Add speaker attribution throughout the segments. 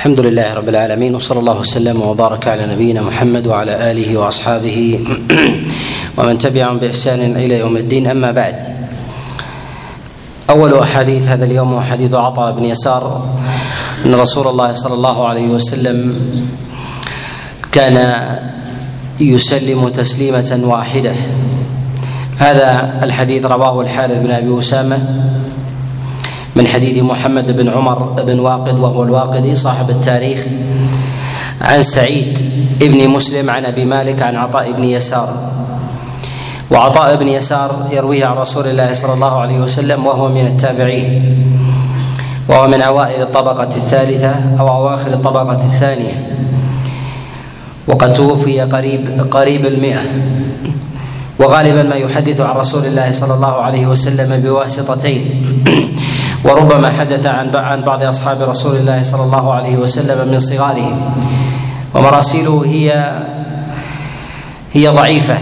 Speaker 1: الحمد لله رب العالمين وصلى الله وسلم وبارك على نبينا محمد وعلى آله وأصحابه ومن تبعهم بإحسان إلى يوم الدين أما بعد. أول أحاديث هذا اليوم هو حديث عطاء بن يسار أن رسول الله صلى الله عليه وسلم كان يسلم تسليمة واحدة. هذا الحديث رواه الحارث بن أبي أسامة من حديث محمد بن عمر بن واقد وهو الواقدي صاحب التاريخ عن سعيد ابن مسلم عن أبي مالك عن عطاء بن يسار. وعطاء بن يسار يرويه عن رسول الله صلى الله عليه وسلم وهو من التابعين وهو من أوائل الطبقة الثالثة أو أواخر الطبقة الثانية. وقد توفي قريب قريب المئة. وغالبا ما يحدث عن رسول الله صلى الله عليه وسلم بواسطتين. وربما حدث عن عن بعض أصحاب رسول الله صلى الله عليه وسلم من صغارهم. ومراسيله هي هي ضعيفة.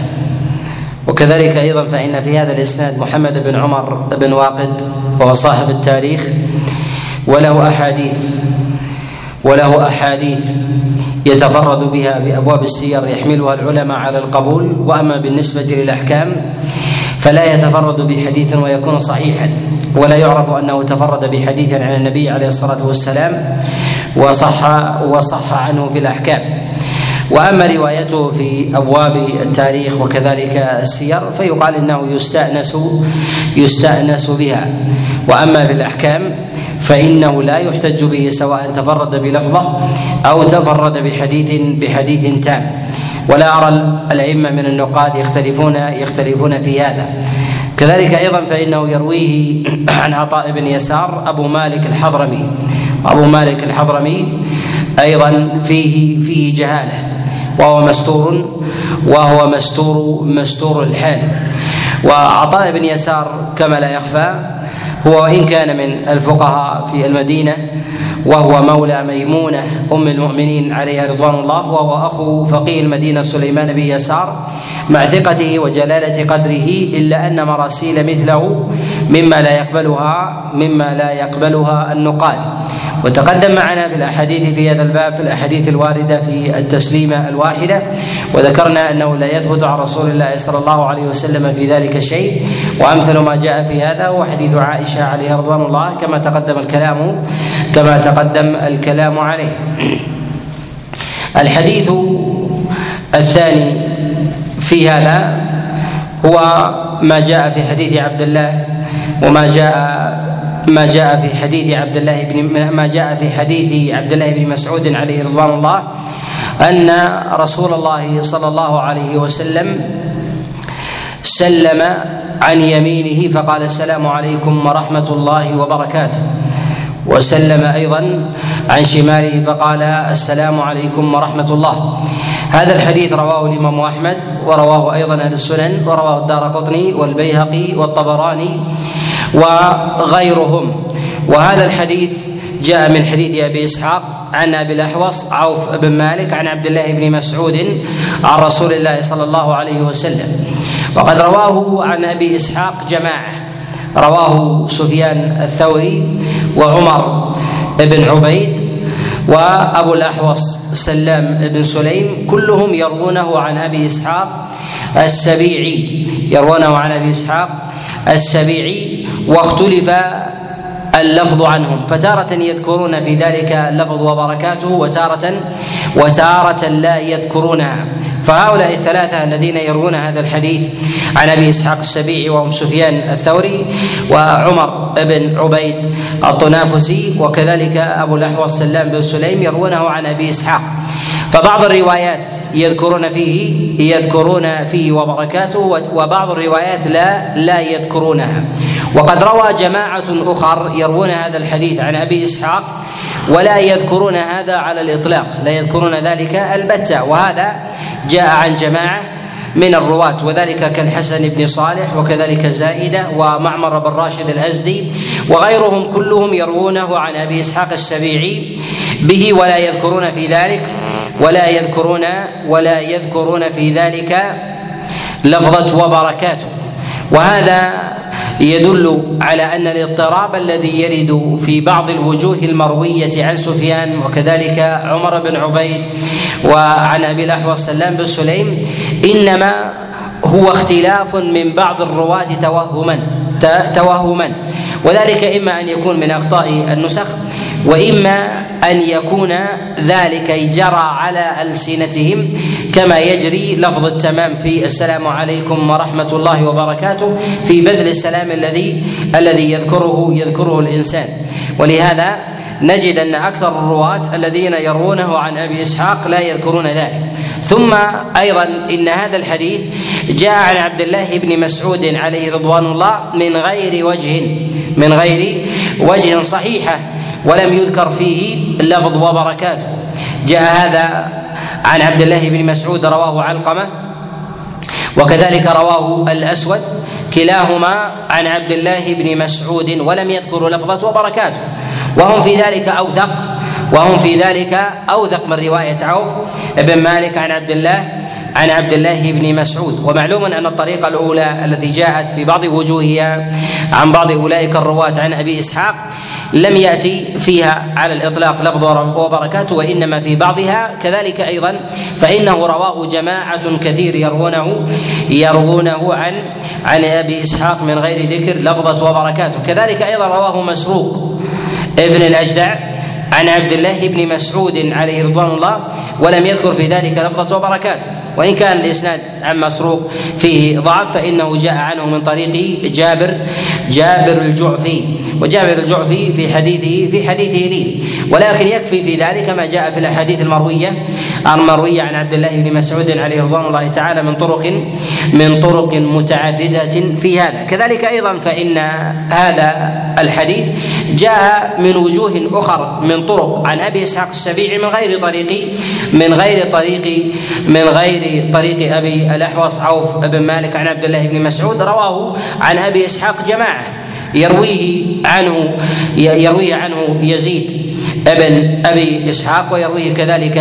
Speaker 1: وكذلك أيضا فإن في هذا الإسناد محمد بن عمر بن واقد وهو صاحب التاريخ. وله أحاديث وله أحاديث يتفرد بها بأبواب السير يحملها العلماء على القبول. وأما بالنسبة للأحكام فلا يتفرد بحديث ويكون صحيحا ولا يعرف أنه تفرد بحديث عن النبي عليه الصلاة والسلام وصح وصح عنه في الأحكام. وأما روايته في أبواب التاريخ وكذلك السير فيقال إنه يستانس يستأنس بها. وأما في الأحكام فإنه لا يحتج به سواء تفرد بلفظة أو تفرد بحديث بحديث تام. ولا أرى الأئمة من النقاد يختلفون يختلفون في هذا. كذلك أيضا فإنه يرويه عن عطاء بن يسار أبو مالك الحضرمي. أبو مالك الحضرمي أيضا فيه فيه جهالة. وهو مستور وهو مستور مستور الحال. وعطاء بن يسار كما لا يخفى هو وإن كان من الفقهاء في المدينة وهو مولى ميمونة أم المؤمنين عليها رضوان الله وهو أخو فقيه المدينة سليمان بن يسار مع ثقته وجلالة قدره إلا أن مراسيل مثله مما لا يقبلها مما لا يقبلها النقاد. وتقدم معنا في الأحاديث في هذا الباب في الأحاديث الواردة في التسليمة الواحدة. وذكرنا أنه لا يثبت عن رسول الله صلى الله عليه وسلم في ذلك شيء. وأمثل ما جاء في هذا هو حديث عائشة عليها رضوان الله كما تقدم الكلام كما تقدم الكلام عليه. الحديث الثاني في هذا هو ما جاء في حديث عبد الله وما جاء ما جاء في حديث عبد الله بن ما جاء في حديث عبد الله بن مسعود عليه رضوان الله أن رسول الله صلى الله عليه وسلم سلم عن يمينه فقال السلام عليكم ورحمة الله وبركاته. وسلم أيضا عن شماله فقال السلام عليكم ورحمة الله. هذا الحديث رواه الإمام أحمد ورواه أيضا أهل السنن ورواه الدار قطني والبيهقي والطبراني وغيرهم. وهذا الحديث جاء من حديث أبي إسحاق عن أبي الأحوص عوف بن مالك عن عبد الله بن مسعود عن رسول الله صلى الله عليه وسلم. وقد رواه عن أبي إسحاق جماعة. رواه سفيان الثوري وعمر بن عبيد وأبو الأحوص سلام بن سليم كلهم يروونه عن أبي إسحاق السبيعي. يروونه عن أبي إسحاق السبيعي واختلف اللفظ عنهم. فتارة يذكرون في ذلك اللفظ وبركاته وتارة وتارة لا يذكرونها فهؤلاء الثلاثة الذين يروون هذا الحديث عن أبي إسحاق السبيعي وهم سفيان الثوري وعمر بن عبيد الطنافسي وكذلك أبو الأحوص سلام بن سليم يروونه عن أبي إسحاق. فبعض الروايات يذكرون فيه يذكرون فيه وبركاته وبعض الروايات لا لا يذكرونها. وقد روى جماعة أخر يروون هذا الحديث عن أبي إسحاق ولا يذكرون هذا على الإطلاق لا يذكرون ذلك البتة. وهذا جاء عن جماعة من الرواة وذلك كالحسن بن صالح وكذلك زائدة ومعمر بن راشد الأزدي وغيرهم كلهم يروونه عن أبي إسحاق السبيعي. به ولا يذكرون في ذلك ولا يذكرون ولا يذكرون في ذلك لفظة وبركاته. وهذا يدل على أن الاضطراب الذي يرد في بعض الوجوه المروية عن سفيان وكذلك عمر بن عبيد وعن أبي الأحوص سلام بن سليم إنما هو اختلاف من بعض الرواة توهما توهما. وذلك إما أن يكون من أخطاء النسخ وإما أن يكون ذلك جرى على ألسنتهم كما يجري لفظ التمام في السلام عليكم ورحمة الله وبركاته في بذل السلام الذي الذي يذكره يذكره الإنسان. ولهذا نجد أن أكثر الرواة الذين يروونه عن أبي إسحاق لا يذكرون ذلك. ثم أيضا إن هذا الحديث جاء عن عبد الله بن مسعود عليه رضوان الله من غير وجه من غير وجه صحيحة. ولم يذكر فيه اللفظ وبركاته. جاء هذا عن عبد الله بن مسعود رواه علقمة وكذلك رواه الأسود كلاهما عن عبد الله بن مسعود ولم يذكروا لفظة وبركاته. وهم في ذلك أوثق وهم في ذلك أوثق من رواية عوف بن مالك عن عبد الله عن عبد الله بن مسعود. ومعلوم أن الطريقة الأولى التي جاءت في بعض وجوهها عن بعض أولئك الرواة عن أبي إسحاق لم يأتي فيها على الإطلاق لفظ وبركاته وإنما في بعضها كذلك أيضا. فإنه رواه جماعة كثير يروونه يروونه عن عن أبي إسحاق من غير ذكر لفظة وبركاته كذلك أيضا رواه مسروق ابن الأجدع عن عبد الله بن مسعود عليه رضوان الله ولم يذكر في ذلك لفظة وبركاته وإن كان الإسناد عن مسروق فيه ضعف فإنه جاء عنه من طريق جابر جابر الجعفي وجابر الجعفي في حديثه في حديثه لي. ولكن يكفي في ذلك ما جاء في الأحاديث المروية المروية عن عبد الله بن مسعود عليه رضوان الله تعالى من طرق من طرق متعددة في هذا. كذلك أيضا فإن هذا الحديث جاء من وجوه أخر من طرق عن أبي إسحاق السبيعي من غير طريق من غير طريق من غير طريق أبي الأحوص عوف بن مالك عن عبد الله بن مسعود رواه عن أبي إسحاق جماعة يرويه عنه يرويه عنه يزيد. أبن أبي إسحاق ويرويه كذلك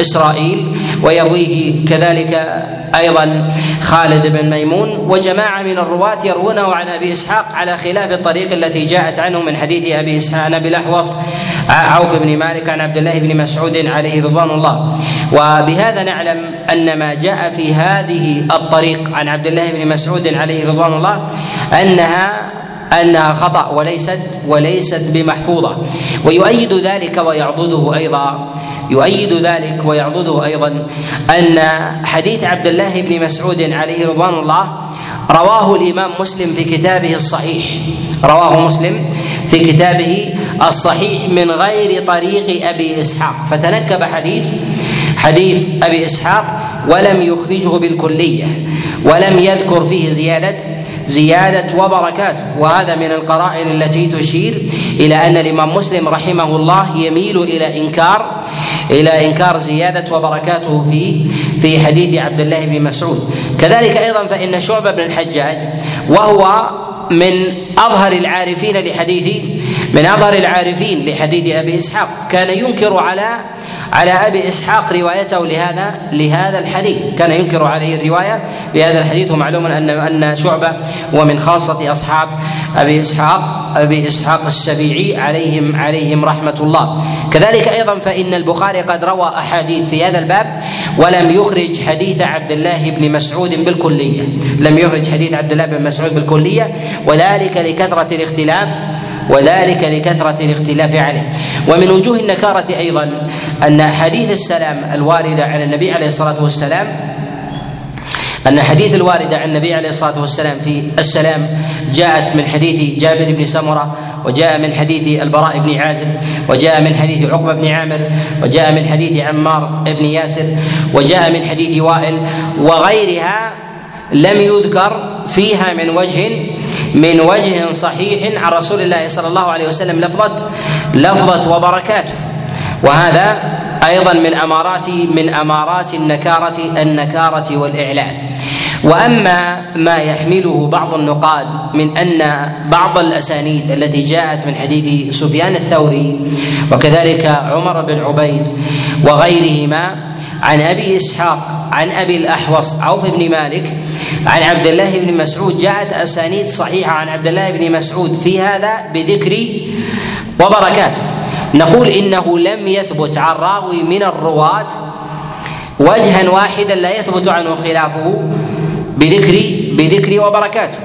Speaker 1: إسرائيل ويرويه كذلك أيضا خالد بن ميمون. وجماعة من الرواة يروونه عن أبي إسحاق على خلاف الطريق التي جاءت عنه من حديث أبي إسحاق عن أبي الأحوص عوف بن مالك عن عبد الله بن مسعود عليه رضوان الله. وبهذا نعلم أن ما جاء في هذه الطريق عن عبد الله بن مسعود عليه رضوان الله أنها أنها خطأ وليست وليست بمحفوظة. ويؤيد ذلك ويعضده أيضا يؤيد ذلك ويعضده أيضا أن حديث عبد الله بن مسعود عليه رضوان الله رواه الإمام مسلم في كتابه الصحيح. رواه مسلم في كتابه الصحيح من غير طريق أبي إسحاق. فتنكب حديث حديث أبي إسحاق ولم يخرجه بالكلية ولم يذكر فيه زيادة زيادة وبركاته. وهذا من القرائن التي تشير إلى أن الإمام مسلم رحمه الله يميل إلى إنكار إلى إنكار زيادة وبركاته في في حديث عبد الله بن مسعود. كذلك أيضا فإن شعبة بن الحجاج وهو من أظهر العارفين لحديث من أظهر العارفين لحديث أبي إسحاق. كان ينكر على على أبي إسحاق روايته لهذا لهذا الحديث. كان ينكر عليه الرواية بهذا الحديث. ومعلوم أن أن شعبة ومن خاصة أصحاب أبي إسحاق أبي إسحاق السبيعي عليهم عليهم رحمة الله. كذلك أيضا فإن البخاري قد روى أحاديث في هذا الباب ولم يخرج حديث عبد الله بن مسعود بالكلية. لم يخرج حديث عبد الله بن مسعود بالكلية. وذلك لكثرة الاختلاف وذلك لكثرة الاختلاف عليه. ومن وجوه النكارة أيضا أن حديث السلام الواردة عن النبي عليه الصلاة والسلام أن حديث الواردة عن النبي عليه الصلاة والسلام في السلام جاءت من حديث جابر بن سمرة وجاء من حديث البراء بن عازب وجاء من حديث عقبة بن عامر وجاء من حديث عمار بن ياسر وجاء من حديث وائل وغيرها لم يذكر فيها من وجه من وجه صحيح عن رسول الله صلى الله عليه وسلم لفظة لفظة وبركاته. وهذا أيضا من أمارات من أمارات النكارة النكارة والإعلان. وأما ما يحمله بعض النقاد من أن بعض الأسانيد التي جاءت من حديث سفيان الثوري وكذلك عمر بن عبيد وغيرهما عن أبي إسحاق عن أبي الأحوص عوف بن مالك عن عبد الله بن مسعود جاءت أسانيد صحيحة عن عبد الله بن مسعود في هذا بذكر وبركاته. نقول إنه لم يثبت عن راوي من الرواة وجها واحدا لا يثبت عنه خلافه بذكر بذكر وبركاته.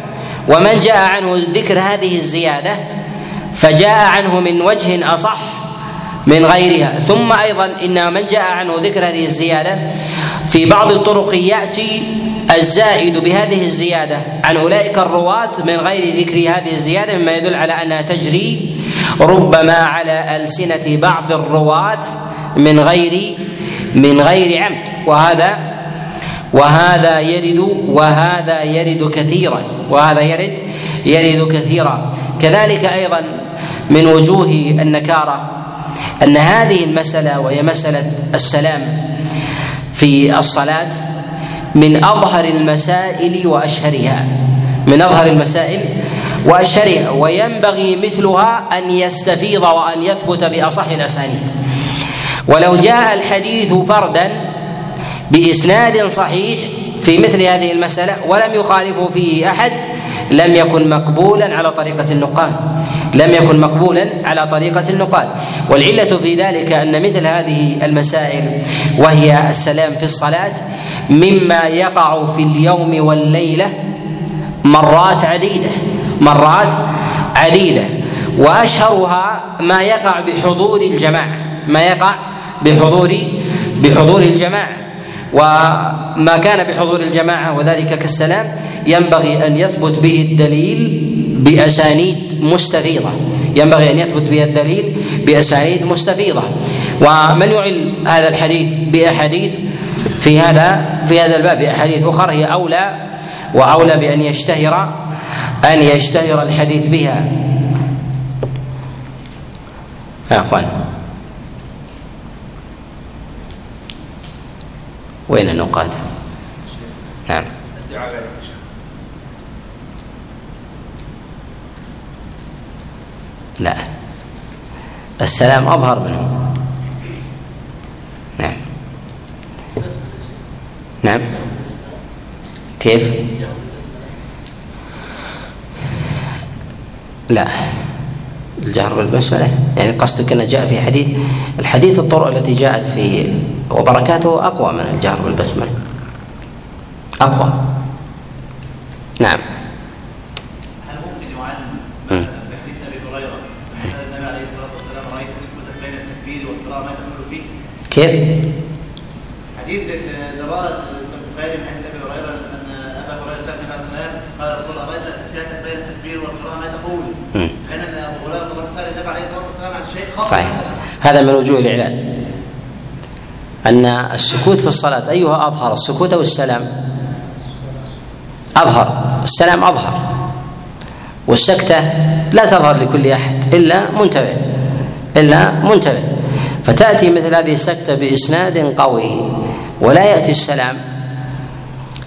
Speaker 1: ومن جاء عنه ذكر هذه الزيادة فجاء عنه من وجه أصح من غيرها. ثم أيضا إن من جاء عنه ذكر هذه الزيادة في بعض الطرق يأتي الزائد بهذه الزيادة. عن أولئك الرواة من غير ذكر هذه الزيادة مما يدل على أنها تجري ربما على ألسنة بعض الرواة من غير من غير عمد. وهذا وهذا يرد وهذا يرد كثيرا. وهذا يرد يرد كثيرا. كذلك أيضا من وجوه النكارة أن هذه المسألة وهي مسألة السلام في الصلاة من أظهر المسائل وأشهرها. من أظهر المسائل وأشهرها. وينبغي مثلها أن يستفيض وأن يثبت بأصح الأسانيد. ولو جاء الحديث فردا بإسناد صحيح في مثل هذه المسألة ولم يخالفه فيه أحد لم يكن مقبولا على طريقة النقال لم يكن مقبولا على طريقة النقال والعلة في ذلك أن مثل هذه المسائل وهي السلام في الصلاة مما يقع في اليوم والليلة مرات عديدة مرات عديدة. وأشهرها ما يقع بحضور الجماعة ما يقع بحضور بحضور الجماعة. وما كان بحضور الجماعة وذلك كالسلام ينبغي أن يثبت به الدليل بأسانيد مستفيضة. ينبغي أن يثبت به الدليل بأسانيد مستفيضة. ومن يعل هذا الحديث بأحاديث في هذا في هذا الباب بأحاديث أخرى هي أولى وأولى بأن يشتهر أن يشتهر الحديث بها. يا أخوان. وين النقاد؟ نعم. لا. السلام أظهر منه. نعم. نعم. كيف؟ لا. الجهر بالبسملة. يعني قصدك أنه جاء في حديث الحديث الطرق التي جاءت في وبركاته أقوى من الجهر بالبسملة. أقوى. نعم. كيف؟
Speaker 2: حديث اللي البخاري من حديث أبي هريرة أن أبا هريرة سأل النبي عليه الصلاه قال رسول الله رايت اسكاتا بين التكبير والقراءه ما تقول؟ فهنا أبو هريرة سال النبي عليه الصلاة والسلام عن شيء خطا
Speaker 1: صحيح. هذا من وجوه الإعلان. أن السكوت في الصلاة أيها أظهر السكوت أو السلام؟ أظهر. السلام أظهر. والسكتة لا تظهر لكل أحد إلا منتبه. إلا منتبه. فتأتي مثل هذه السكتة بإسناد قوي ولا يأتي السلام.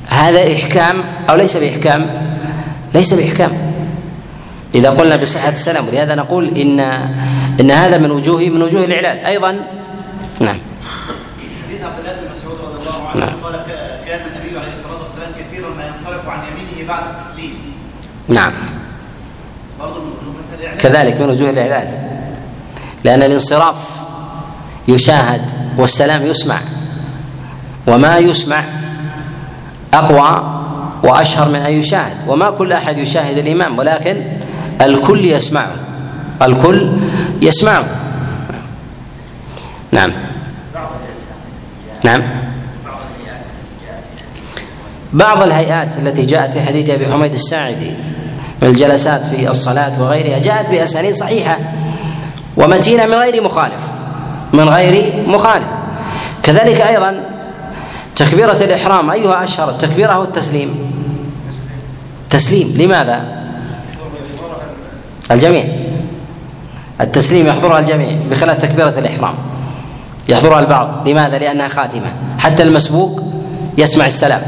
Speaker 1: هذا إحكام أو ليس بإحكام؟ ليس بإحكام. إذا قلنا بصحة السلام ولهذا نقول إن إن هذا من وجوه من وجوه الإعلان. أيضا؟ نعم.
Speaker 2: حديث عبد الله بن مسعود رضي الله عنه نعم. قال كان النبي عليه الصلاة والسلام كثيرا ما ينصرف عن يمينه بعد التسليم.
Speaker 1: نعم.
Speaker 2: برضه من وجوه
Speaker 1: كذلك من وجوه الإعلان. لأن الانصراف يشاهد والسلام يسمع. وما يسمع أقوى وأشهر من أن يشاهد. وما كل أحد يشاهد الإمام ولكن الكل يسمعه. الكل يسمعه. نعم. نعم. بعض الهيئات التي جاءت في حديث أبي حميد الساعدي من الجلسات في الصلاة وغيرها جاءت بأسانيد صحيحة ومتينة من غير مخالف. من غير مخالف. كذلك أيضا تكبيرة الإحرام أيها أشهر التكبيرة أو التسليم؟ تسليم لماذا؟ الجميع. التسليم يحضرها الجميع بخلاف تكبيرة الإحرام. يحضرها البعض. لماذا؟ لأنها خاتمة. حتى المسبوق يسمع السلام.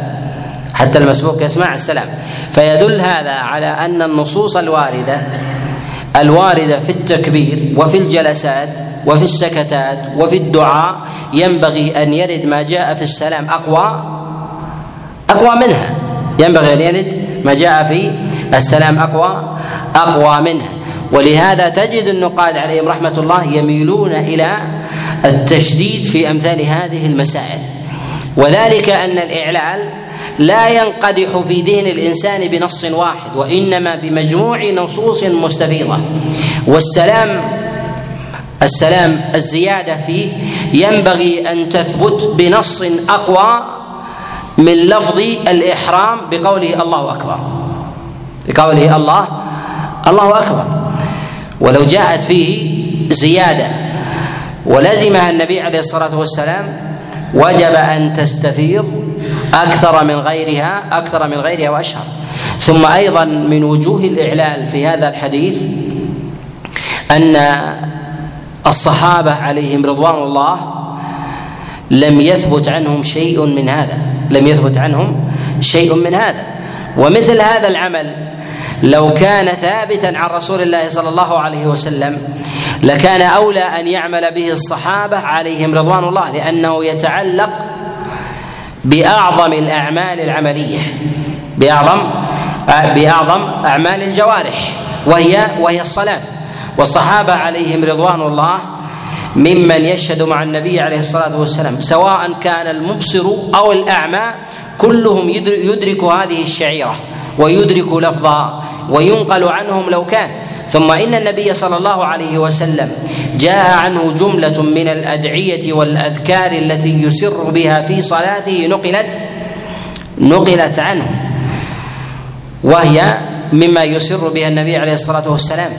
Speaker 1: حتى المسبوق يسمع السلام. فيدل هذا على أن النصوص الواردة الواردة في التكبير وفي الجلسات وفي السكتات وفي الدعاء ينبغي أن يرد ما جاء في السلام أقوى أقوى منها. ينبغي أن يرد ما جاء في السلام أقوى أقوى منه ولهذا تجد النقاد عليهم رحمة الله يميلون إلى التشديد في أمثال هذه المسائل. وذلك أن الإعلال لا ينقدح في ذهن الإنسان بنص واحد وإنما بمجموع نصوص مستفيضة. والسلام السلام الزيادة فيه ينبغي أن تثبت بنص أقوى من لفظ الإحرام بقوله الله أكبر. بقوله الله الله أكبر. ولو جاءت فيه زيادة ولزمها النبي عليه الصلاة والسلام وجب أن تستفيض أكثر من غيرها أكثر من غيرها وأشهر. ثم أيضا من وجوه الإعلال في هذا الحديث أن الصحابة عليهم رضوان الله لم يثبت عنهم شيء من هذا لم يثبت عنهم شيء من هذا. ومثل هذا العمل لو كان ثابتا عن رسول الله صلى الله عليه وسلم لكان أولى أن يعمل به الصحابة عليهم رضوان الله لأنه يتعلق بأعظم الأعمال العملية. بأعظم بأعظم أعمال الجوارح. وهي وهي الصلاة. والصحابة عليهم رضوان الله ممن يشهد مع النبي عليه الصلاة والسلام سواء كان المبصر أو الأعمى كلهم يدرك هذه الشعيرة ويدرك لفظها وينقل عنهم لو كان. ثم إن النبي صلى الله عليه وسلم جاء عنه جملة من الأدعية والأذكار التي يسر بها في صلاته نقلت نقلت عنه وهي مما يسر بها النبي عليه الصلاة والسلام.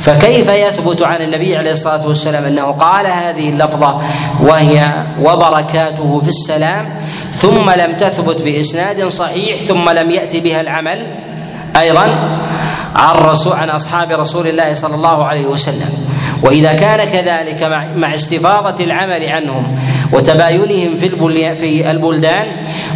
Speaker 1: فكيف يثبت عن النبي عليه الصلاة والسلام أنه قال هذه اللفظة وهي وبركاته في السلام ثم لم تثبت بإسناد صحيح ثم لم يأتي بها العمل أيضا؟ عن رسول عن أصحاب رسول الله صلى الله عليه وسلم. وإذا كان كذلك مع, استفاضة العمل عنهم وتباينهم في في البلدان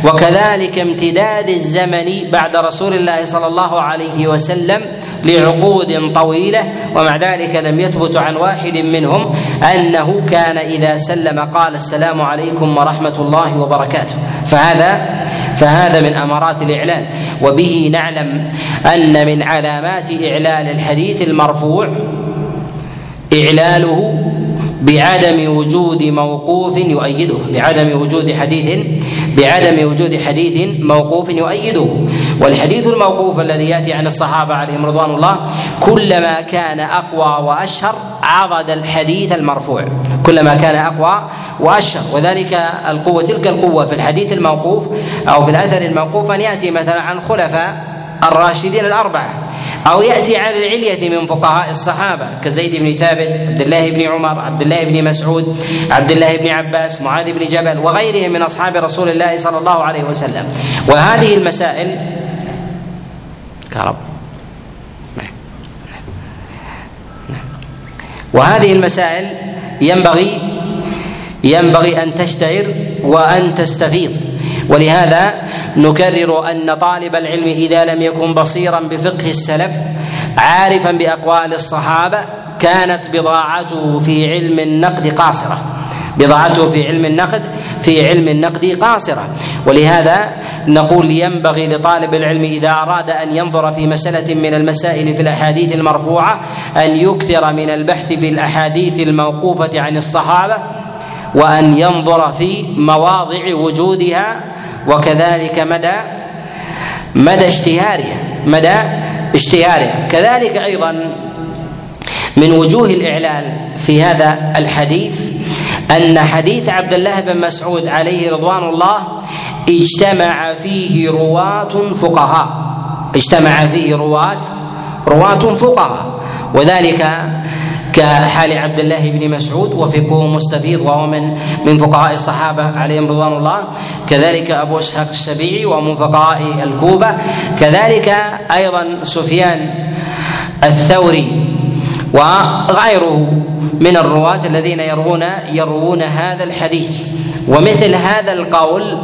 Speaker 1: وكذلك امتداد الزمن بعد رسول الله صلى الله عليه وسلم لعقود طويلة ومع ذلك لم يثبت عن واحد منهم أنه كان إذا سلم قال السلام عليكم ورحمة الله وبركاته. فهذا فهذا من أمارات الإعلان. وبه نعلم أن من علامات اعلال الحديث المرفوع إعلاله بعدم وجود موقوف يؤيده بعدم وجود حديث بعدم وجود حديث موقوف يؤيده. والحديث الموقوف الذي يأتي عن الصحابة عليهم رضوان الله كلما كان أقوى وأشهر عضد الحديث المرفوع. كلما كان أقوى وأشهر. وذلك القوة تلك القوة في الحديث الموقوف أو في الأثر الموقوف أن يأتي مثلا عن خلفاء الراشدين الأربعة. أو يأتي على العلية من فقهاء الصحابة كزيد بن ثابت عبد الله بن عمر عبد الله بن مسعود عبد الله بن عباس معاذ بن جبل وغيرهم من أصحاب رسول الله صلى الله عليه وسلم. وهذه المسائل كرب وهذه المسائل ينبغي ينبغي أن تشتهر وأن تستفيض. ولهذا نكرر أن طالب العلم إذا لم يكن بصيرا بفقه السلف عارفا بأقوال الصحابة كانت بضاعته في علم النقد قاصرة. بضاعته في علم النقد في علم النقد قاصرة. ولهذا نقول ينبغي لطالب العلم إذا أراد أن ينظر في مسألة من المسائل في الأحاديث المرفوعة أن يكثر من البحث في الأحاديث الموقوفة عن الصحابة وأن ينظر في مواضع وجودها وكذلك مدى مدى اشتهارها مدى اشتهارها. كذلك أيضا من وجوه الإعلال في هذا الحديث أن حديث عبد الله بن مسعود عليه رضوان الله اجتمع فيه رواة فقهاء. اجتمع فيه رواة رواة فقهاء. وذلك كحال عبد الله بن مسعود وفقه مستفيض وهو من من فقهاء الصحابة عليهم رضوان الله. كذلك أبو إسحاق السبيعي ومن فقهاء الكوفة. كذلك أيضا سفيان الثوري وغيره من الرواة الذين يروون يروون هذا الحديث. ومثل هذا القول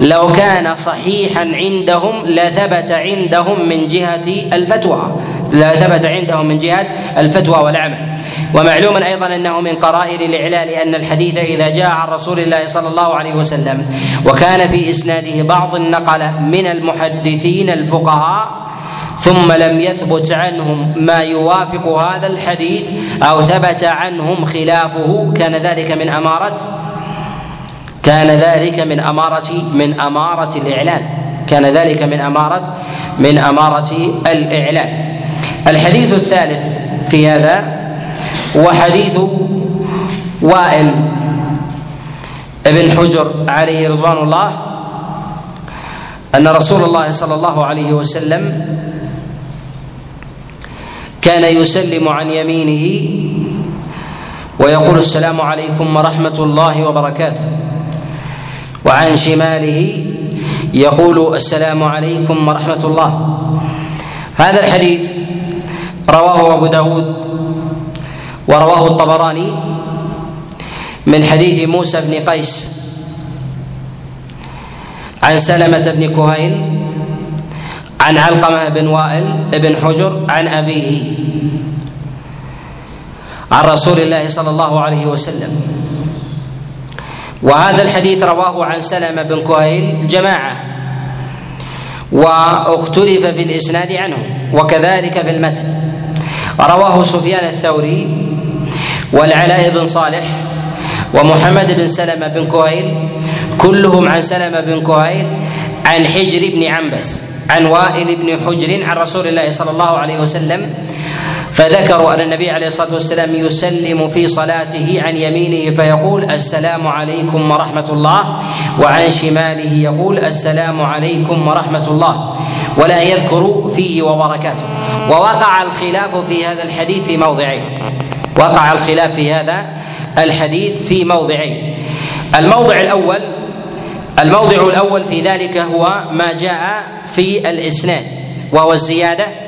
Speaker 1: لو كان صحيحا عندهم لثبت عندهم من جهة الفتوى لثبت عندهم من جهة الفتوى والعمل. ومعلوم أيضا أنه من قرائن الإعلال أن الحديث إذا جاء عن رسول الله صلى الله عليه وسلم وكان في إسناده بعض النقله من المحدثين الفقهاء ثم لم يثبت عنهم ما يوافق هذا الحديث أو ثبت عنهم خلافه كان ذلك من أمارة كان ذلك من اماره من أمارة الإعلان. كان ذلك من اماره من أمارة الإعلان. الحديث الثالث في هذا وحديث وائل ابن حجر عليه رضوان الله أن رسول الله صلى الله عليه وسلم كان يسلم عن يمينه ويقول السلام عليكم ورحمة الله وبركاته. وعن شماله يقول السلام عليكم ورحمة الله. هذا الحديث رواه أبو داود ورواه الطبراني من حديث موسى بن قيس عن سلمة بن كهيل عن علقمة بن وائل بن حجر عن أبيه عن رسول الله صلى الله عليه وسلم. وهذا الحديث رواه عن سلمة بن كهيل جماعة واختلف في الإسناد عنه وكذلك في المتن. رواه سفيان الثوري والعلاء بن صالح ومحمد بن سلمة بن كهيل كلهم عن سلمة بن كهيل عن حجر بن عنبس عن وائل بن حجر عن رسول الله صلى الله عليه وسلم فذكروا أن النبي عليه الصلاة والسلام يسلم في صلاته عن يمينه فيقول السلام عليكم ورحمة الله وعن شماله يقول السلام عليكم ورحمة الله ولا يذكر فيه وبركاته. ووقع الخلاف في هذا الحديث في موضعين. وقع الخلاف في هذا الحديث في موضعين. الموضع الأول الموضع الأول في ذلك هو ما جاء في الإسناد وهو الزيادة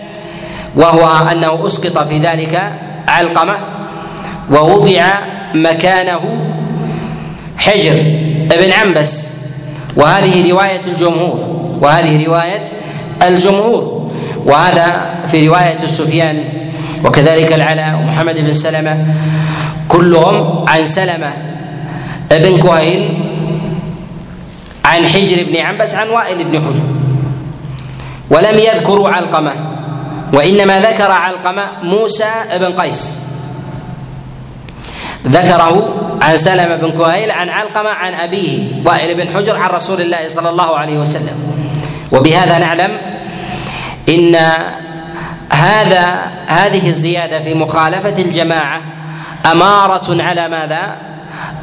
Speaker 1: وهو أنه أسقط في ذلك علقمة ووضع مكانه حجر ابن عنبس. وهذه رواية الجمهور وهذه رواية الجمهور. وهذا في رواية السفيان وكذلك العلاء ومحمد بن سلمة. كلهم عن سلمة بن كهيل عن حجر بن عنبس عن وائل بن حجر. ولم يذكروا علقمة. وإنما ذكر علقمة موسى بن قيس. ذكره عن سلمة بن كهيل عن علقمة عن أبيه وائل بن حجر عن رسول الله صلى الله عليه وسلم. وبهذا نعلم إن هذا هذه الزيادة في مخالفة الجماعة أمارة على ماذا؟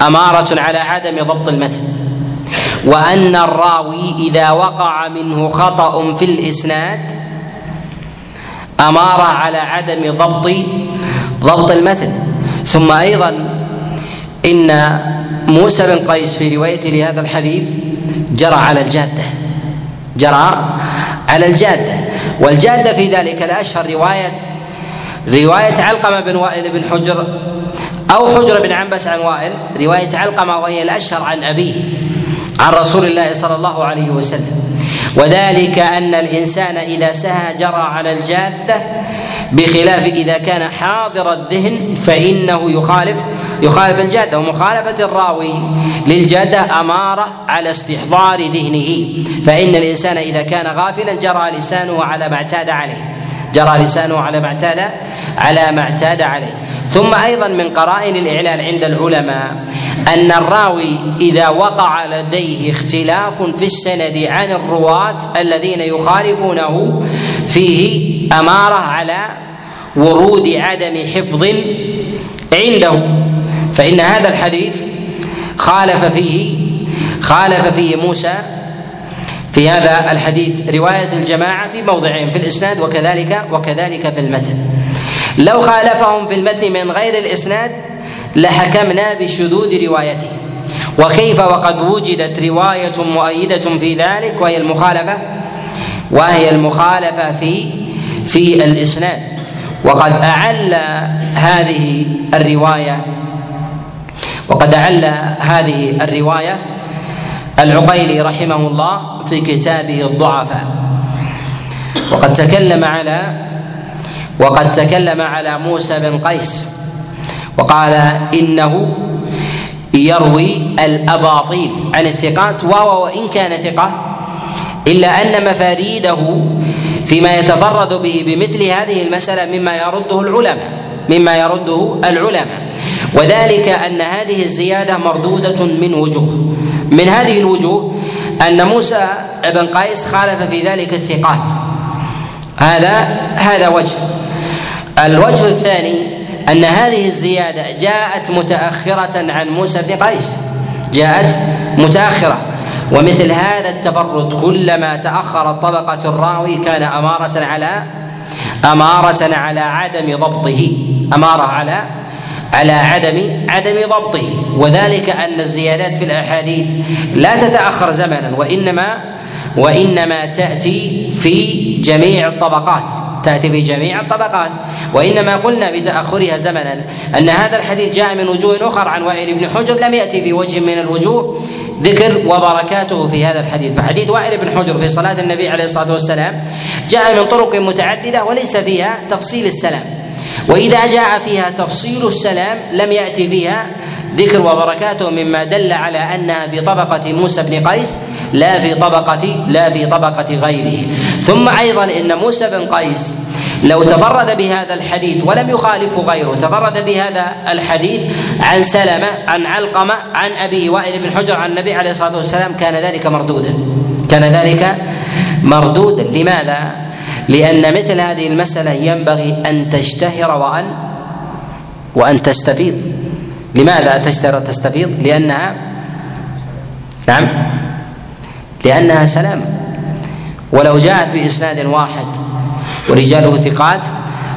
Speaker 1: أمارة على عدم ضبط المتن. وأن الراوي إذا وقع منه خطأ في الإسناد أمارة على عدم ضبط ضبط المتن. ثم أيضا إن موسى بن قيس في روايته لهذا الحديث جرى على الجادة. جرى على الجادة. والجادة في ذلك الاشهر رواية رواية علقمة بن وائل بن حجر أو حجر بن عنبس عن وائل رواية علقمة وهي الأشهر عن أبيه عن رسول الله صلى الله عليه وسلم. وذلك أن الإنسان إذا سهى جرى على الجادة بخلاف إذا كان حاضر الذهن فإنه يخالف يخالف الجادة ومخالفة الراوي للجادة أمارة على استحضار ذهنه. فإن الإنسان إذا كان غافلا جرى لسانه على ما اعتاد عليه. جرى لسانه على ما اعتاد على ما اعتاد عليه. ثم أيضا من قرائن الإعلال عند العلماء أن الراوي إذا وقع لديه اختلاف في السند عن الرواة الذين يخالفونه فيه أمارة على ورود عدم حفظ عنده. فإن هذا الحديث خالف فيه خالف فيه موسى في هذا الحديث رواية الجماعة في موضعين في الإسناد وكذلك وكذلك في المتن. لو خالفهم في المتن من غير الإسناد لحكمنا بشذوذ روايته. وكيف وقد وجدت رواية مؤيدة في ذلك وهي المخالفة؟ وهي المخالفة في في الإسناد. وقد أعل هذه الرواية وقد أعل هذه الرواية العقيلي رحمه الله في كتابه الضعفاء. وقد تكلم على وقد تكلم على موسى بن قيس وقال إنه يروي الأباطيل عن الثقات وهو وان كان ثقة إلا أن مفاريده فيما يتفرد به بمثل هذه المسألة مما يرده العلماء مما يرده العلماء. وذلك أن هذه الزيادة مردودة من وجوه. من هذه الوجوه أن موسى بن قيس خالف في ذلك الثقات. هذا هذا وجه. الوجه الثاني أن هذه الزيادة جاءت متأخرة عن موسى بن قيس. جاءت متأخرة. ومثل هذا التفرد كلما تاخرت طبقة الراوي كان أمارة على أمارة على عدم ضبطه. أمارة على على عدم عدم ضبطه. وذلك أن الزيادات في الأحاديث لا تتأخر زمنا وإنما وإنما تأتي في جميع الطبقات. تأتي في جميع الطبقات. وإنما قلنا بتأخرها زمنا أن هذا الحديث جاء من وجوه أخرى عن وائل بن حجر لم يأتي في وجه من الوجوه ذكر وبركاته في هذا الحديث. فحديث وائل بن حجر في صلاة النبي عليه الصلاة والسلام جاء من طرق متعددة وليس فيها تفصيل السلام. وإذا جاء فيها تفصيل السلام لم يأتي فيها ذكر وبركاته مما دل على أنها في طبقة موسى بن قيس لا في طبقه لا في طبقة غيره. ثم أيضا إن موسى بن قيس لو تفرد بهذا الحديث ولم يخالف غيره تفرد بهذا الحديث عن سلمة عن علقمة عن أبيه وائل بن حجر عن النبي عليه الصلاة والسلام كان ذلك مردودا. كان ذلك مردودا. لماذا؟ لأن مثل هذه المسألة ينبغي أن تشتهر وأن وأن تستفيض. لماذا تشتهر تستفيض؟ لأنها نعم. لأنها سلام. ولو جاءت بإسناد واحد ورجاله ثقات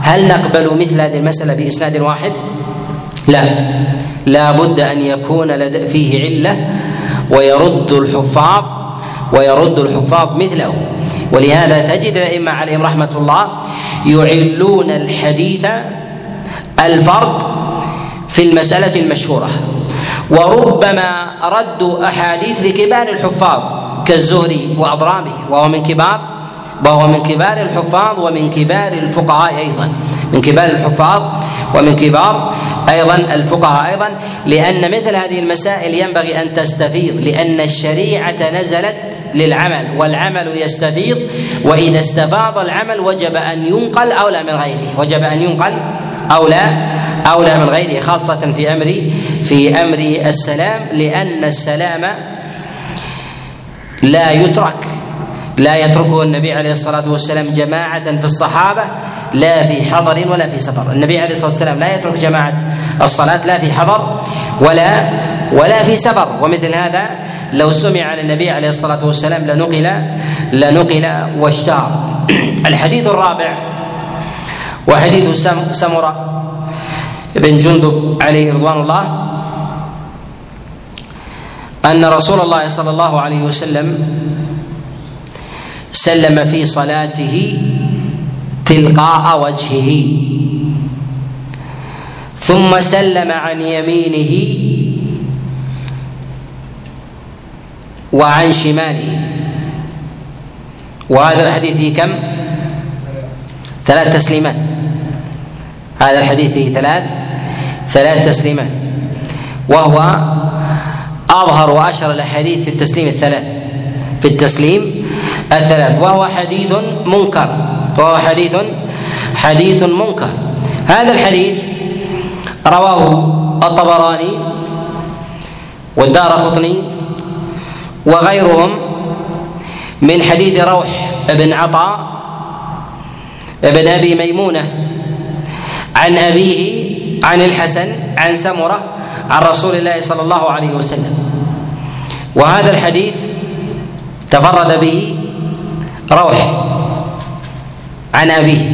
Speaker 1: هل نقبل مثل هذه المسألة بإسناد واحد؟ لا. لا بد أن يكون فيه علة ويرد الحفاظ ويرد الحفاظ مثله. ولهذا تجد الأئمة عليهم رحمة الله يعلون الحديث الفرد في المسألة المشهورة. وربما ردوا أحاديث لكبار الحفاظ كالزهري واضرابه وهو من كبار وهو من كبار الحفاظ ومن كبار الفقهاء أيضا. من كبار الحفاظ ومن كبار أيضا الفقهاء أيضا. لأن مثل هذه المسائل ينبغي أن تستفيض لأن الشريعة نزلت للعمل والعمل يستفيض وإذا استفاض العمل وجب أن ينقل اولى من غيره. وجب أن ينقل اولى اولى من غيره خاصة في أمر في أمر السلام لأن السلام لا يترك لا يتركه النبي عليه الصلاة والسلام جماعة في الصحابة لا في حضر ولا في سفر. النبي عليه الصلاة والسلام لا يترك جماعة الصلاة لا في حضر ولا ولا في سفر. ومثل هذا لو سمع عن النبي عليه الصلاة والسلام لنقل لنقل واشتهر الحديث الرابع وحديث سمرة بن جندب عليه رضوان الله أن رسول الله صلى الله عليه وسلم سلم في صلاته تلقاء وجهه. ثم سلم عن يمينه وعن شماله. وهذا الحديث فيه كم؟ ثلاث تسليمات. هذا الحديث فيه ثلاث ثلاث تسليمات. وهو أظهر وأشهر الأحاديث في التسليم الثلاث. في التسليم الثلاث. وهو حديث منكر. وهو حديث حديث منكر. هذا الحديث رواه الطبراني والدار قطني وغيرهم من حديث روح بن عطاء بن أبي ميمونة عن أبيه عن الحسن عن سمرة عن رسول الله صلى الله عليه وسلم. وهذا الحديث تفرد به روح عن أبيه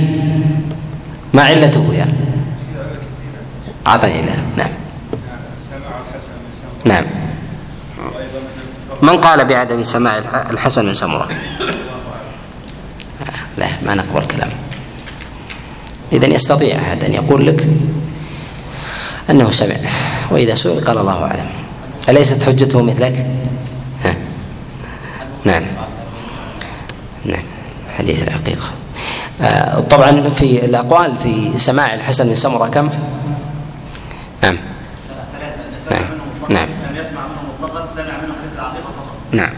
Speaker 1: ما علته يا أعطني له نعم. نعم. من قال بعدم سماع الحسن من سمرة؟ لا ما نقبل كلامه. إذا يستطيع أحد أن يقول لك أنه سمع. وإذا سئل قال الله أعلم. أليست حجته مثلك؟ ها. نعم. حديث العقيقة آه، طبعا في الأقوال في سماع الحسن بن سمرة كم؟ نعم نعم. نعم. نعم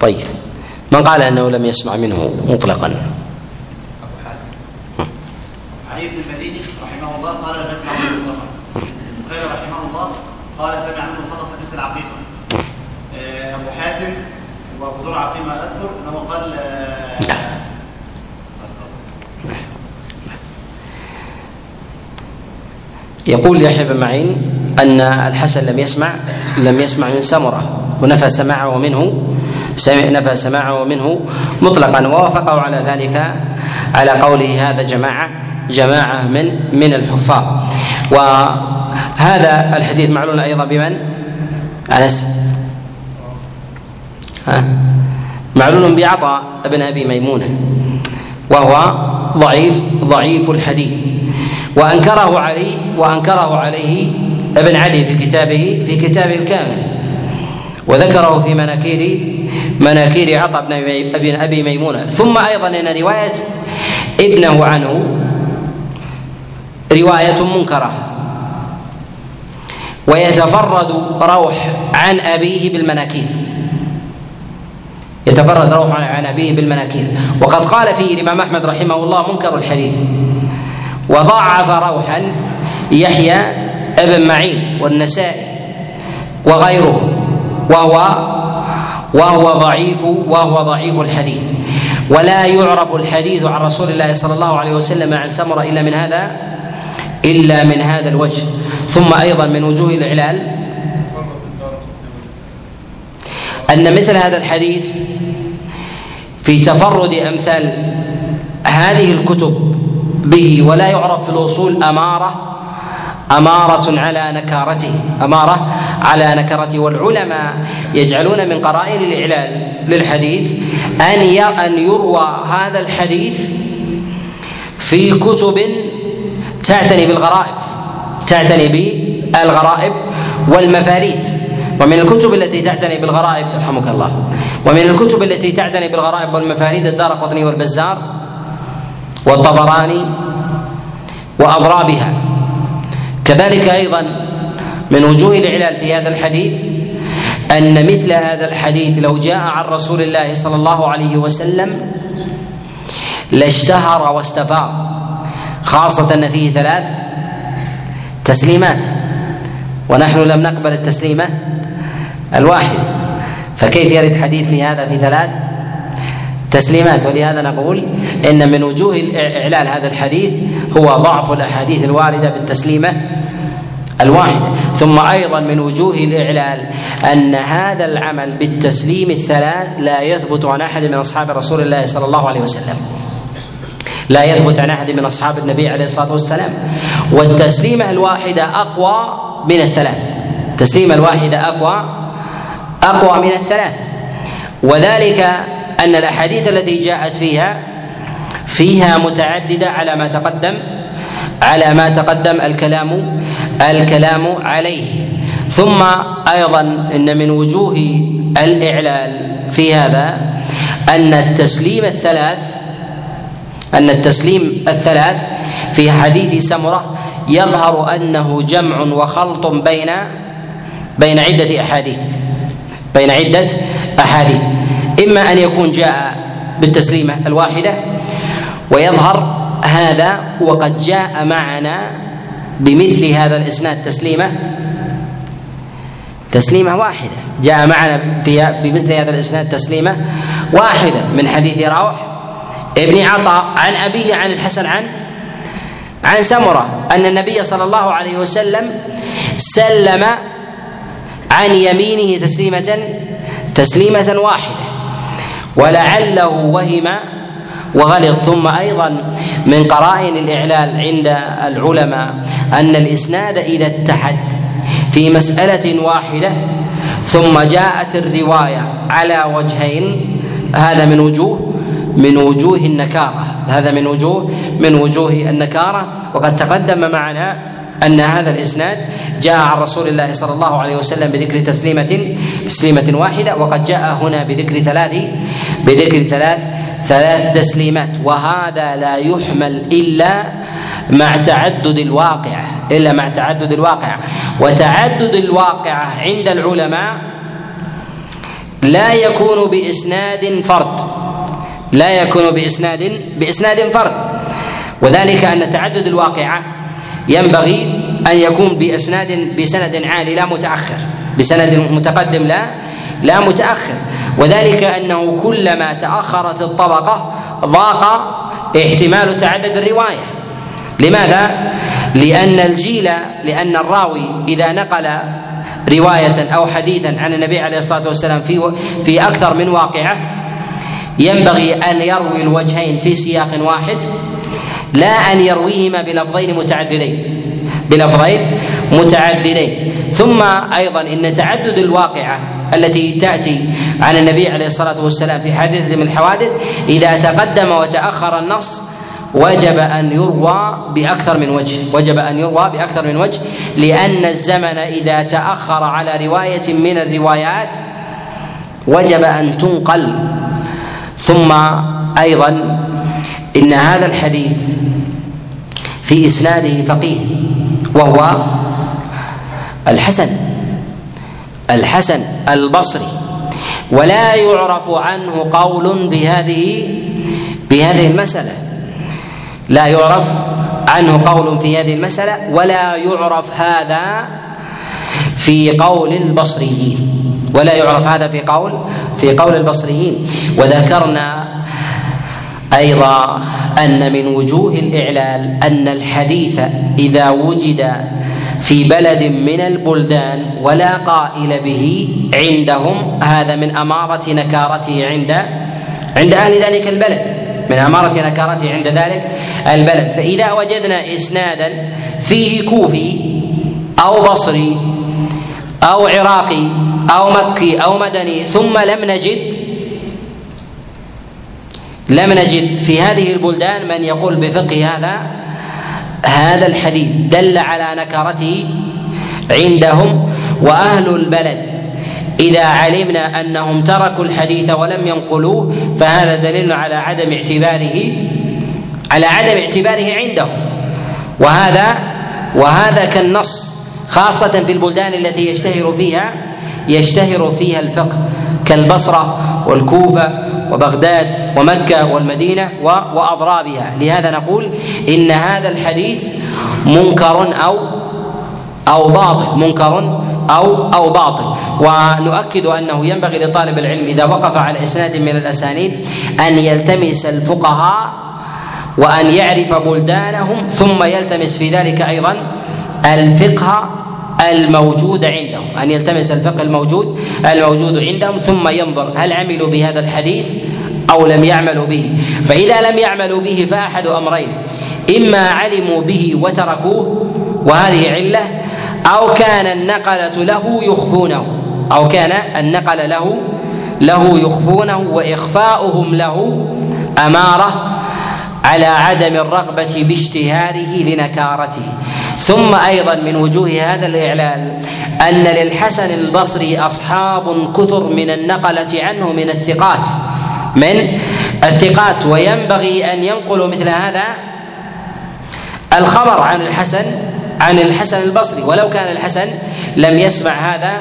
Speaker 1: طيب من قال أنه لم يسمع منه مطلقا
Speaker 2: علي بن المديني رحمه الله قال لم يسمع منه مطلقا البخاري رحمه الله قال سمع منه فقط حديث العقيقة آه، أبو حاتم وأبو زرعة فيما أذكر أنه قال آه،
Speaker 1: لا.
Speaker 2: أستغفر.
Speaker 1: يقول يحيى بن معين أن الحسن لم يسمع لم يسمع من سمرة ونفى سماعه منه نفى سماعه منه مطلقا ووافقه على ذلك على قوله هذا جماعة جماعة من من الحفاظ. وهذا الحديث معلول أيضا بمن؟ أنس. ها؟ معلول بعطاء بن أبي ميمونة وهو ضعيف ضعيف الحديث. وأنكره علي وأنكره عليه ابن عدي في كتابه في كتابه الكامل. وذكره في مناكير مناكير عطاء بن ابي ميمونة. ثم أيضا إن رواية ابنه عنه رواية منكرة. ويتفرد روح عن أبيه بالمناكير. يتفرد روح عن أبيه بالمناكير. وقد قال فيه الإمام أحمد رحمه الله منكر الحديث. وضاعف روحا يحيى ابن معين والنسائي وغيره وهو وهو ضعيف وهو ضعيف الحديث. ولا يعرف الحديث عن رسول الله صلى الله عليه وسلم عن سمرة إلا من هذا إلا من هذا الوجه. ثم أيضا من وجوه الإعلال أن مثل هذا الحديث في تفرد أمثال هذه الكتب به ولا يعرف في الاصول أمارة أمارة على نكارته أمارة على نكرته والعلماء يجعلون من قرائن الإعلال للحديث أن أن يروى هذا الحديث في كتب تعتني بالغرائب تعتني بالغرائب والمفاريد. ومن الكتب التي تعتني بالغرائب يرحمك الله ومن الكتب التي تعتني بالغرائب والمفاريد الدار قطني والبزار والطبراني واضرابها كذلك أيضا من وجوه الإعلال في هذا الحديث أن مثل هذا الحديث لو جاء عن رسول الله صلى الله عليه وسلم لاشتهر واستفاض خاصة ان فيه ثلاث تسليمات ونحن لم نقبل التسليمة الواحدة. فكيف يرد حديث في هذا في ثلاث؟ تسليمات. ولهذا نقول إن من وجوه اعلال هذا الحديث هو ضعف الأحاديث الواردة بالتسليمة الواحدة. ثم أيضا من وجوه الإعلال أن هذا العمل بالتسليم الثلاث لا يثبت عن أحد من أصحاب رسول الله صلى الله عليه وسلم. لا يثبت عن أحد من أصحاب النبي عليه الصلاة والسلام. والتسليمة الواحدة أقوى من الثلاث. التسليمه الواحدة أقوى أقوى من الثلاث. وذلك أن الأحاديث التي جاءت فيها فيها متعددة على ما تقدم على ما تقدم الكلام الكلام عليه. ثم أيضا إن من وجوه الإعلال في هذا أن التسليم الثلاث أن التسليم الثلاث في حديث سمرة يظهر أنه جمع وخلط بين بين عدة أحاديث بين عدة أحاديث. إما أن يكون جاء بالتسليمة الواحدة ويظهر هذا وقد جاء معنا بمثل هذا الإسناد تسليمة تسليمة واحدة. جاء معنا في بمثل هذا الإسناد تسليمة واحدة من حديث روح ابن عطاء عن أبيه عن الحسن عن عن سمرة أن النبي صلى الله عليه وسلم سلم عن يمينه تسليمة تسليمة واحدة. ولعله وهم وغلط ثم أيضا من قرائن الإعلال عند العلماء أن الإسناد إذا اتحد في مسألة واحدة ثم جاءت الرواية على وجهين هذا من وجوه من وجوه النكارة هذا من وجوه من وجوه النكارة. وقد تقدم معنا أن هذا الإسناد جاء عن رسول الله صلى الله عليه وسلم بذكر تسليمة تسليمة واحدة وقد جاء هنا بذكر ثلاث بذكر ثلاث ثلاث تسليمات. وهذا لا يحمل إلا مع تعدد الواقعه إلا مع تعدد الواقعه وتعدد الواقعه عند العلماء لا يكون بإسناد فرد. لا يكون بإسناد بإسناد فرد. وذلك أن تعدد الواقعه ينبغي أن يكون باسناد بسند عالي لا متأخر. بسند متقدم لا لا متأخر. وذلك أنه كلما تأخرت الطبقة ضاق احتمال تعدد الرواية. لماذا؟ لأن الجيل لأن الراوي إذا نقل رواية أو حديثا عن النبي عليه الصلاة والسلام في في أكثر من واقعة ينبغي أن يروي الوجهين في سياق واحد. لا أن يرويهما بلفظين متعددين. بلفظين متعددين. ثم أيضا إن تعدد الواقعة التي تأتي عن النبي عليه الصلاة والسلام في حادثه من الحوادث إذا تقدم وتأخر النص وجب أن يروى بأكثر من وجه. وجب أن يروى بأكثر من وجه لأن الزمن إذا تأخر على رواية من الروايات وجب أن تنقل. ثم أيضا إن هذا الحديث في إسناده فقيه وهو الحسن الحسن البصري. ولا يعرف عنه قول بهذه بهذه المسألة. لا يعرف عنه قول في هذه المسألة ولا يعرف هذا في قول البصريين. ولا يعرف هذا في قول في قول البصريين. وذكرنا أيضا أن من وجوه الإعلال أن الحديث إذا وجد في بلد من البلدان ولا قائل به عندهم هذا من أمارة نكارته عند عند أهل ذلك البلد من أمارة نكارته عند ذلك البلد. فإذا وجدنا إسنادا فيه كوفي أو بصري أو عراقي أو مكي أو مدني ثم لم نجد لم نجد في هذه البلدان من يقول بفقه هذا هذا الحديث دل على نكرته عندهم وأهل البلد. إذا علمنا أنهم تركوا الحديث ولم ينقلوه فهذا دليل على عدم اعتباره على عدم اعتباره عندهم. وهذا وهذا كالنص خاصة في البلدان التي يشتهر فيها يشتهر فيها الفقه كالبصرة والكوفة وبغداد ومكة والمدينة وأضرابها. لهذا نقول إن هذا الحديث منكر أو أو باطل. منكر أو أو باطل. ونؤكد أنه ينبغي لطالب العلم إذا وقف على إسناد من الأسانيد أن يلتمس الفقهاء وأن يعرف بلدانهم ثم يلتمس في ذلك أيضا الفقه الموجود عندهم أن يلتمس الفقه الموجود الموجود عندهم ثم ينظر هل عملوا بهذا الحديث أو لم يعملوا به. فإذا لم يعملوا به فأحد أمرين إما علموا به وتركوه وهذه علة أو كان النقلة له يخفونه أو كان النقل له له يخفونه وإخفاؤهم له أمارة على عدم الرغبة باشتهاره لنكارته. ثم أيضا من وجوه هذا الاعلال أن للحسن البصري أصحاب كثر من النقلة عنه من الثقات. من الثقات وينبغي أن ينقلوا مثل هذا الخبر عن الحسن عن الحسن البصري. ولو كان الحسن لم يسمع هذا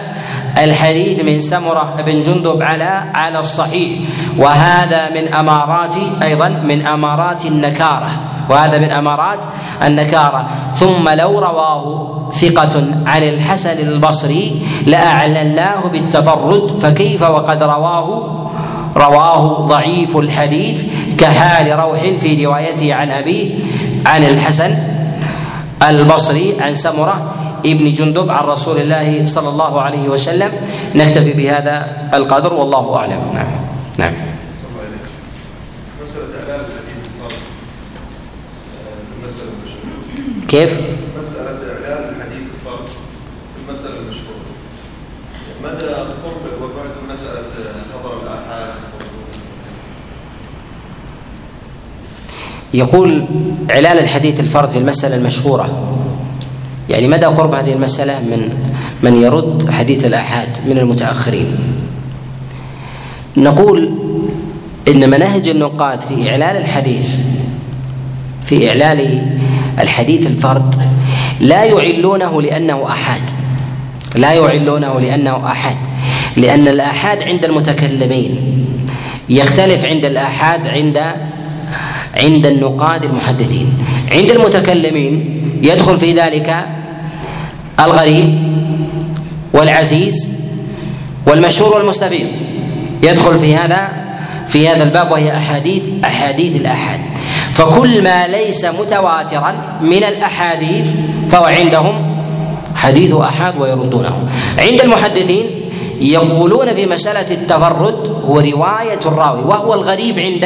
Speaker 1: الحديث من سمرة بن جندب على على الصحيح. وهذا من أمارات أيضا من أمارات النكارة. وهذا من أمارات النكارة. ثم لو رواه ثقة عن الحسن البصري لأعلناه بالتفرد فكيف وقد رواه؟ رواه ضعيف الحديث كحال روح في روايته عن أبيه عن الحسن البصري عن سمرة ابن جندب عن رسول الله صلى الله عليه وسلم. نكتفي بهذا القدر والله أعلم. نعم. نعم. كيف؟
Speaker 3: مسألة إعلان الحديث الفرد المسألة المشهورة مدى قرب وبعد مسألة خبر الآحاد؟
Speaker 1: يقول إعلان الحديث الفرد في المسألة المشهورة. يعني مدى قرب هذه المسألة من من يرد حديث الآحاد من المتأخرين. نقول إن مناهج النقاد في إعلال الحديث في إعلال الحديث الفرد لا يعلونه لأنه أحاد لا يعلونه لأنه أحاد لأن الآحاد عند المتكلمين يختلف عند الآحاد عند عند النقاد المحدثين. عند المتكلمين يدخل في ذلك الغريب والعزيز والمشهور والمستفيض. يدخل في هذا في هذا الباب وهي أحاديث أحاديث الآحاد. فكل ما ليس متواترا من الأحاديث فهو عندهم حديث أحاد ويردونه. عند المحدثين يقولون في مسألة التفرد هو رواية الراوي وهو الغريب عند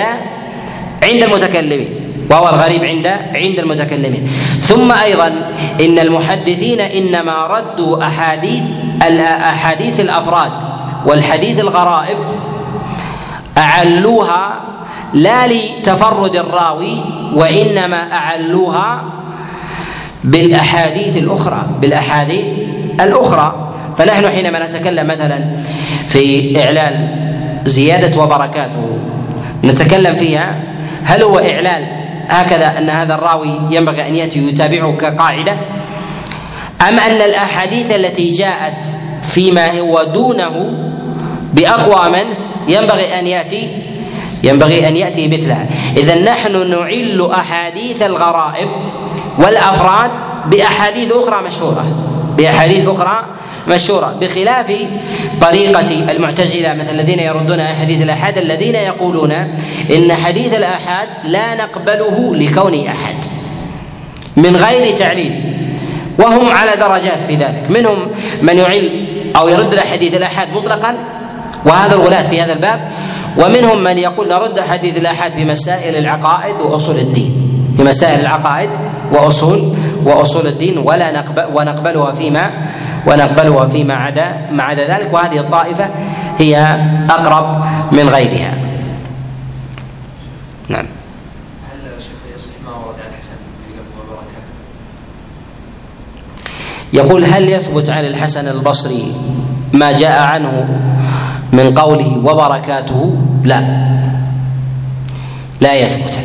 Speaker 1: عند المتكلمين وهو الغريب عند عند المتكلمين. ثم أيضا إن المحدثين إنما ردوا أحاديث أحاديث الأفراد والحديث الغرائب أعلوها لا لتفرد الراوي وإنما أعلوها بالأحاديث الأخرى بالأحاديث الأخرى. فنحن حينما نتكلم مثلا في إعلان زيادة وبركاته نتكلم فيها هل هو إعلان هكذا أن هذا الراوي ينبغي أن يأتي يتابعه كقاعدة؟ أم أن الأحاديث التي جاءت فيما هو دونه بأقوى منه ينبغي أن يأتي ينبغي أن يأتي مثلها. إذا نحن نعل أحاديث الغرائب والأفراد بأحاديث أخرى مشهورة. بأحاديث أخرى مشهورة. بخلاف طريقة المعتزلة مثل الذين يردون حديث الآحاد الذين يقولون إن حديث الآحاد لا نقبله لكونه أحد. من غير تعليل. وهم على درجات في ذلك. منهم من يعل أو يرد الأحاديث الآحاد مطلقا. وهذا الغلاة في هذا الباب ومنهم من يقول نرد حديث الآحاد في مسائل العقائد وأصول الدين. في مسائل العقائد وأصول وأصول الدين ولا نقبل ونقبلها فيما ونقبلها فيما عدا ما عدا ذلك. وهذه الطائفة هي أقرب من غيرها. نعم. هل شيخ يصح ما ورد عن الحسن وبركاته؟ يقول هل يثبت عن الحسن البصري ما جاء عنه من قوله وبركاته لا. لا يثبت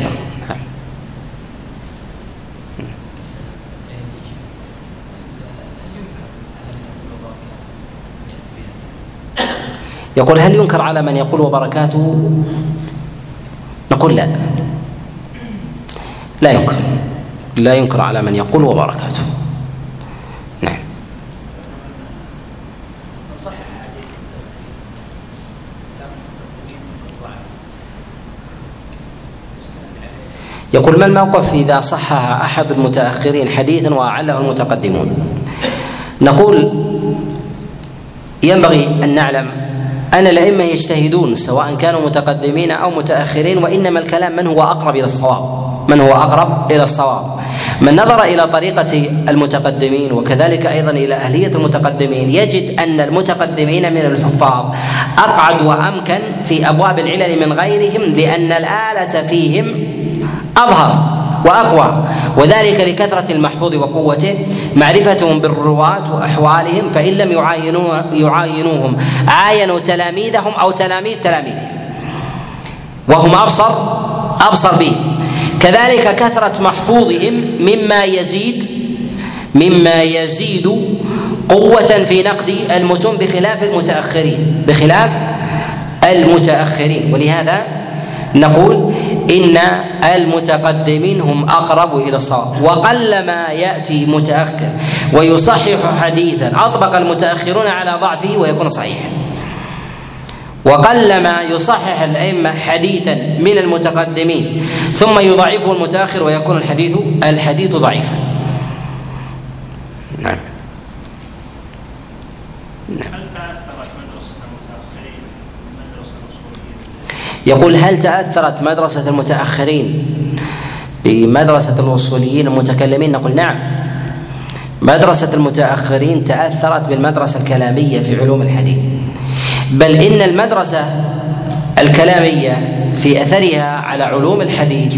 Speaker 1: يقول هل ينكر على من يقول وبركاته؟ نقول لا. لا ينكر. لا ينكر على من يقول وبركاته. يقول ما الموقف إذا صحح أحد المتأخرين حديثا وأعله المتقدمون؟ نقول ينبغي أن نعلم أن الأئمة يجتهدون سواء كانوا متقدمين أو متأخرين وإنما الكلام من هو أقرب إلى الصواب؟ من هو أقرب إلى الصواب؟ من نظر إلى طريقة المتقدمين وكذلك أيضا إلى أهلية المتقدمين يجد أن المتقدمين من الحفاظ أقعد وأمكن في أبواب العلل من غيرهم لأن الآلة فيهم أظهر وأقوى وذلك لكثرة المحفوظ وقوته معرفتهم بالرواة وأحوالهم فإن لم يعاينوا يعاينوهم عاينوا تلاميذهم أو تلاميذ تلاميذهم وهم أبصر أبصر بهم كذلك كثرة محفوظهم مما يزيد مما يزيد قوة في نقد المتون بخلاف المتأخرين بخلاف المتأخرين. ولهذا نقول إن المتقدمين هم أقرب إلى الصواب. وقلما يأتي متأخر ويصحح حديثا. أطبق المتأخرون على ضعفه ويكون صحيحا. وقلما يصحح الأئمة حديثا من المتقدمين ثم يضعفه المتأخر ويكون الحديث الحديث ضعيفا نعم يقول هل تأثرت مدرسة المتأخرين بمدرسة الأصوليين المتكلمين؟ نقول نعم. مدرسة المتأخرين تأثرت بالمدرسة الكلامية في علوم الحديث. بل إن المدرسة الكلامية في أثرها على علوم الحديث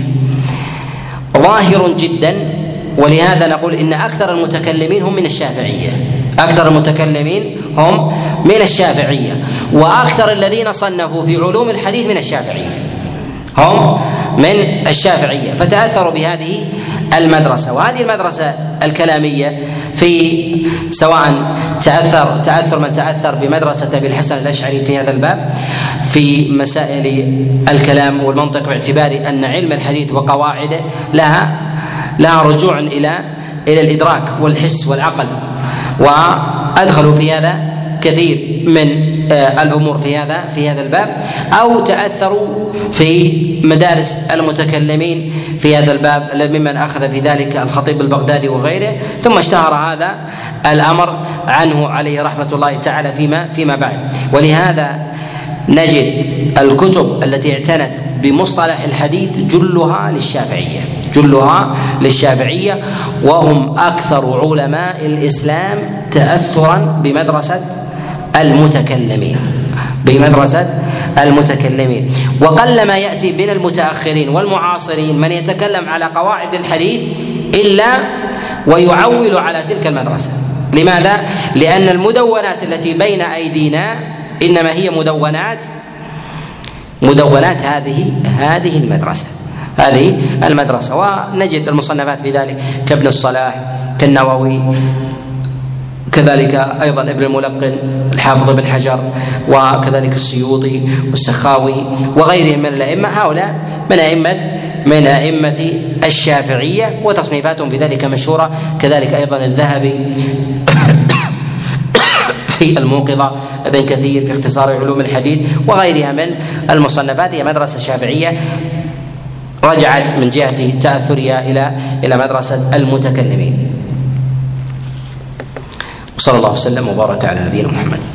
Speaker 1: ظاهر جدا ولهذا نقول إن أكثر المتكلمين هم من الشافعية. أكثر المتكلمين هم من الشافعية. وأكثر الذين صنفوا في علوم الحديث من الشافعية. هم؟ من الشافعية. فتأثروا بهذه المدرسة. وهذه المدرسة الكلامية في سواء تاثر تأثر من تأثر بمدرسة أبي الحسن الأشعري في هذا الباب في مسائل الكلام والمنطق باعتبار أن علم الحديث وقواعده لها لها رجوع إلى إلى الإدراك والحس والعقل. وأدخلوا في هذا كثير من الأمور في هذا في هذا الباب أو تأثروا في مدارس المتكلمين في هذا الباب ممن أخذ في ذلك الخطيب البغدادي وغيره. ثم اشتهر هذا الأمر عنه عليه رحمة الله تعالى فيما فيما بعد. ولهذا نجد الكتب التي اعتنت بمصطلح الحديث جلها للشافعية. جلها للشافعية وهم أكثر علماء الإسلام تاثرا بمدرسة المتكلمين. بمدرسة المتكلمين. وقل ما يأتي من المتأخرين والمعاصرين. من يتكلم على قواعد الحديث إلا ويعول على تلك المدرسة. لماذا؟ لأن المدونات التي بين أيدينا إنما هي مدونات مدونات هذه هذه المدرسة. هذه المدرسة. ونجد المصنفات في ذلك كابن الصلاح كالنووي كذلك أيضا ابن الملقن الحافظ بن حجر وكذلك السيوطي والسخاوي وغيرهم من الأئمة. هؤلاء من أئمة من أئمة الشافعية وتصنيفاتهم في ذلك مشهورة كذلك أيضا الذهبي في الموقظة ابن كثير في اختصار علوم الحديث وغيرها من المصنفات. هي مدرسة شافعية رجعت من جهة تأثرها إلى إلى مدرسة المتكلمين. وصلى الله وسلم وبارك على نبينا محمد.